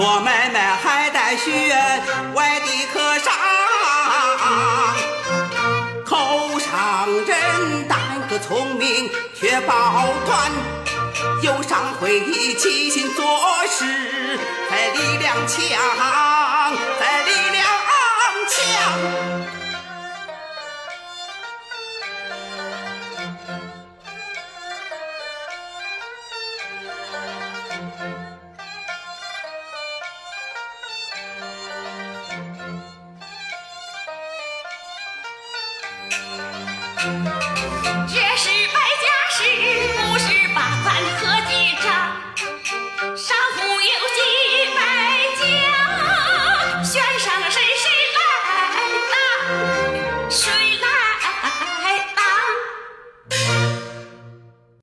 做买卖还得学外地客商，口上人胆可聪明，却抱团。有商会齐心做事，才力量强，才力量强。这